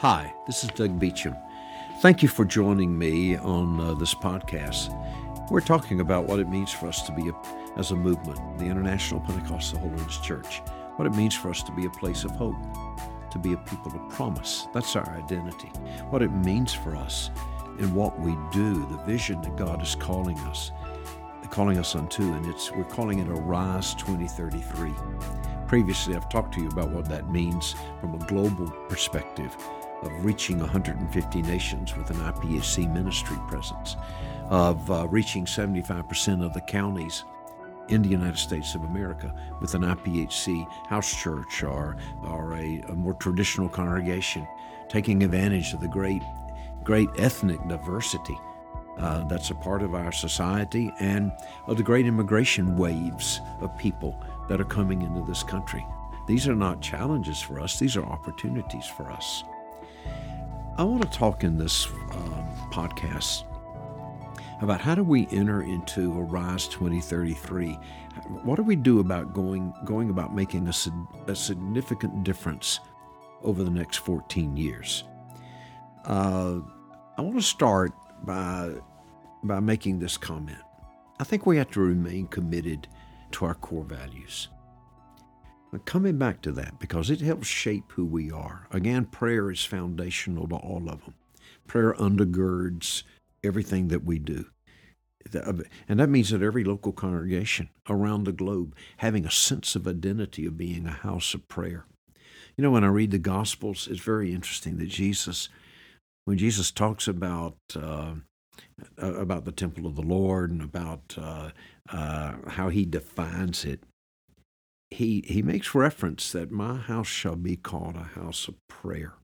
Hi, this is Doug Beacham. Thank you for joining me on uh, this podcast. We're talking about what it means for us to be, a, as a movement, the International Pentecostal Holiness Church, what it means for us to be a place of hope, to be a people of promise. That's our identity. What it means for us in what we do, the vision that God is calling us, calling us unto, and it's we're calling it Arise 2033. Previously, I've talked to you about what that means from a global perspective of reaching 150 nations with an IPHC ministry presence, of uh, reaching 75% of the counties in the United States of America with an IPHC house church or, or a, a more traditional congregation, taking advantage of the great, great ethnic diversity uh, that's a part of our society and of the great immigration waves of people that are coming into this country. These are not challenges for us, these are opportunities for us. I want to talk in this um, podcast about how do we enter into Arise 2033? What do we do about going going about making a, a significant difference over the next 14 years? Uh, I want to start by by making this comment. I think we have to remain committed to our core values coming back to that because it helps shape who we are. Again, prayer is foundational to all of them. Prayer undergirds everything that we do. And that means that every local congregation around the globe having a sense of identity of being a house of prayer. You know, when I read the Gospels, it's very interesting that Jesus, when Jesus talks about uh, about the temple of the Lord and about uh, uh, how he defines it, he, he makes reference that my house shall be called a house of prayer.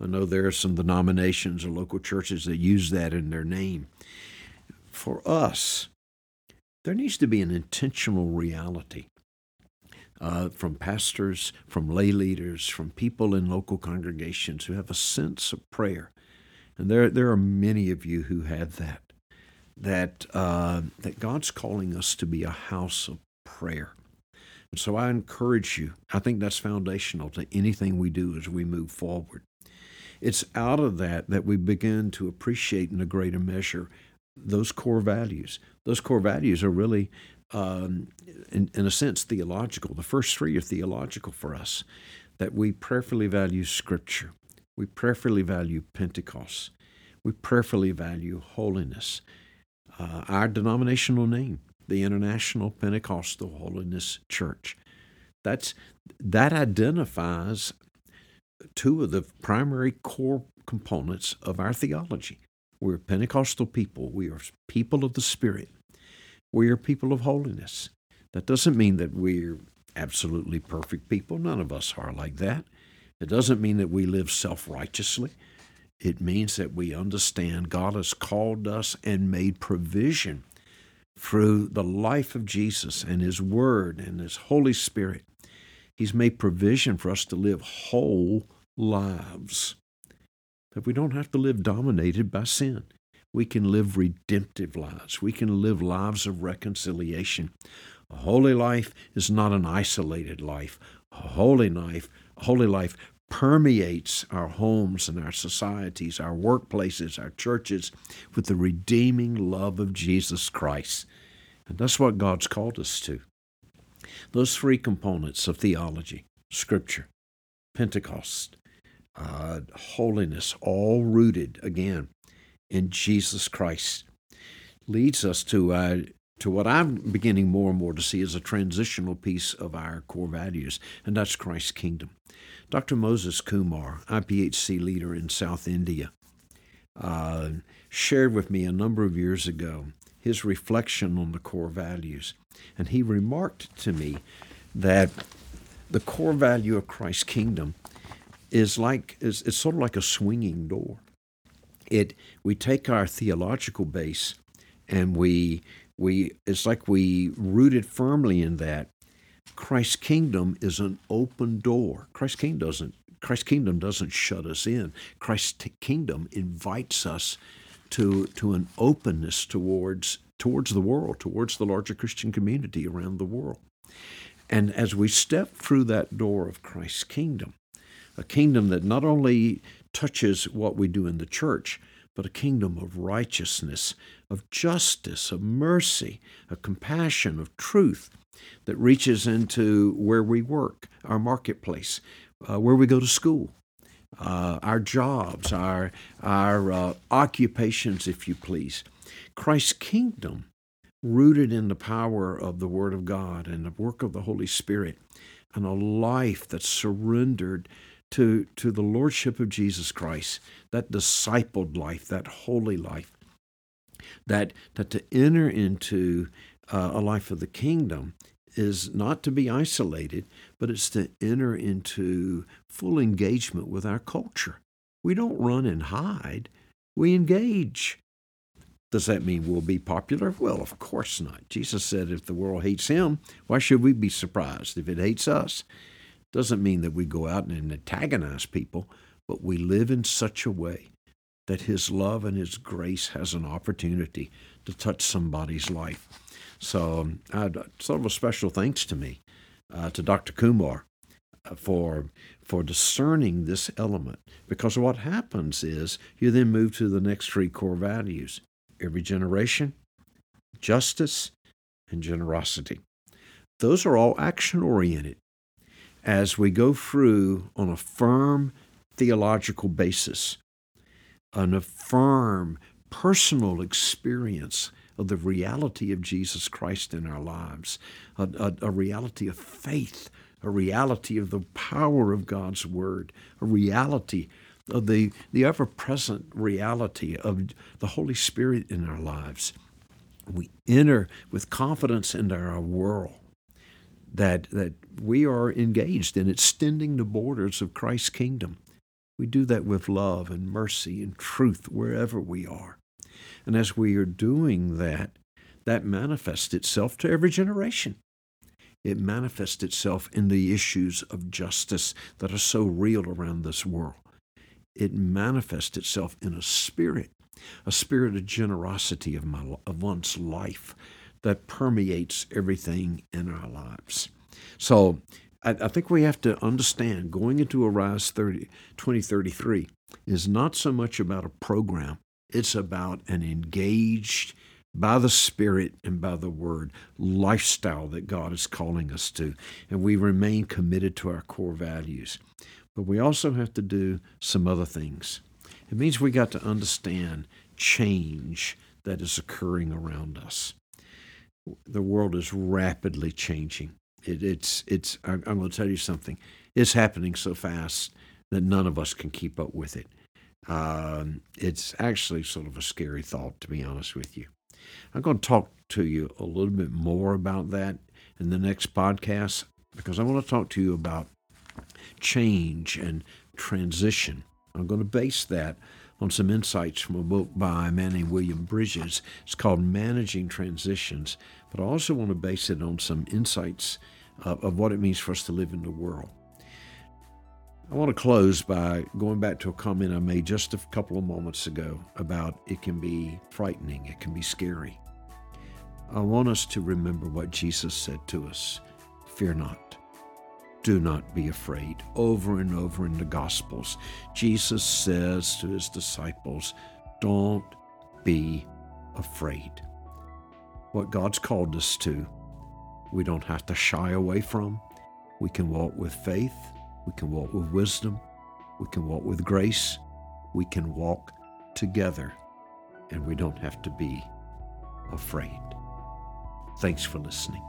I know there are some denominations or local churches that use that in their name. For us, there needs to be an intentional reality uh, from pastors, from lay leaders, from people in local congregations who have a sense of prayer. And there, there are many of you who have that. That uh, that God's calling us to be a house of prayer. So I encourage you. I think that's foundational to anything we do as we move forward. It's out of that that we begin to appreciate in a greater measure those core values. Those core values are really, um, in, in a sense, theological. The first three are theological for us that we prayerfully value Scripture, we prayerfully value Pentecost, we prayerfully value holiness. Uh, our denominational name the International Pentecostal Holiness Church. That's that identifies two of the primary core components of our theology. We're Pentecostal people. We are people of the Spirit. We are people of holiness. That doesn't mean that we're absolutely perfect people. None of us are like that. It doesn't mean that we live self righteously. It means that we understand God has called us and made provision through the life of Jesus and His Word and His Holy Spirit, He's made provision for us to live whole lives. That we don't have to live dominated by sin. We can live redemptive lives. We can live lives of reconciliation. A holy life is not an isolated life. A holy life, a holy life permeates our homes and our societies, our workplaces, our churches with the redeeming love of Jesus Christ. And that's what God's called us to. Those three components of theology Scripture, Pentecost, uh, holiness, all rooted again in Jesus Christ, leads us to uh, to what I'm beginning more and more to see as a transitional piece of our core values, and that's Christ's kingdom. Dr. Moses Kumar, IPHC leader in South India, uh, shared with me a number of years ago his reflection on the core values. And he remarked to me that the core value of Christ's kingdom is like is it's sort of like a swinging door. It we take our theological base and we we it's like we rooted firmly in that Christ's kingdom is an open door. Christ's kingdom doesn't Christ's kingdom doesn't shut us in. Christ's kingdom invites us to to an openness towards towards the world, towards the larger Christian community around the world. And as we step through that door of Christ's kingdom, a kingdom that not only touches what we do in the church, but a kingdom of righteousness, of justice, of mercy, of compassion, of truth that reaches into where we work, our marketplace, uh, where we go to school, uh, our jobs, our, our uh, occupations, if you please. Christ's kingdom, rooted in the power of the Word of God and the work of the Holy Spirit, and a life that's surrendered to, to the Lordship of Jesus Christ, that discipled life, that holy life, that, that to enter into uh, a life of the kingdom is not to be isolated, but it's to enter into full engagement with our culture. We don't run and hide, we engage. Does that mean we'll be popular? Well, of course not. Jesus said if the world hates him, why should we be surprised if it hates us? Doesn't mean that we go out and antagonize people, but we live in such a way that his love and his grace has an opportunity to touch somebody's life. So, um, sort of a special thanks to me, uh, to Dr. Kumar, uh, for for discerning this element. Because what happens is you then move to the next three core values: every generation, justice, and generosity. Those are all action oriented. As we go through on a firm theological basis, on a firm personal experience of the reality of Jesus Christ in our lives, a, a, a, reality of faith, a reality of the power of God's Word, a reality of the, the ever present reality of the Holy Spirit in our lives. We enter with confidence into our world that, that we are engaged in extending the borders of Christ's kingdom. We do that with love and mercy and truth wherever we are. And as we are doing that, that manifests itself to every generation. It manifests itself in the issues of justice that are so real around this world. It manifests itself in a spirit, a spirit of generosity of, my, of one's life that permeates everything in our lives. So I, I think we have to understand going into Arise 30, 2033 is not so much about a program it's about an engaged, by the Spirit and by the Word, lifestyle that God is calling us to. And we remain committed to our core values. But we also have to do some other things. It means we got to understand change that is occurring around us. The world is rapidly changing. It, it's, it's, I'm going to tell you something. It's happening so fast that none of us can keep up with it. Um, it's actually sort of a scary thought, to be honest with you. I'm going to talk to you a little bit more about that in the next podcast because I want to talk to you about change and transition. I'm going to base that on some insights from a book by a man named William Bridges. It's called Managing Transitions, but I also want to base it on some insights of, of what it means for us to live in the world. I want to close by going back to a comment I made just a couple of moments ago about it can be frightening, it can be scary. I want us to remember what Jesus said to us Fear not. Do not be afraid. Over and over in the Gospels, Jesus says to his disciples, Don't be afraid. What God's called us to, we don't have to shy away from. We can walk with faith we can walk with wisdom. We can walk with grace. We can walk together, and we don't have to be afraid. Thanks for listening.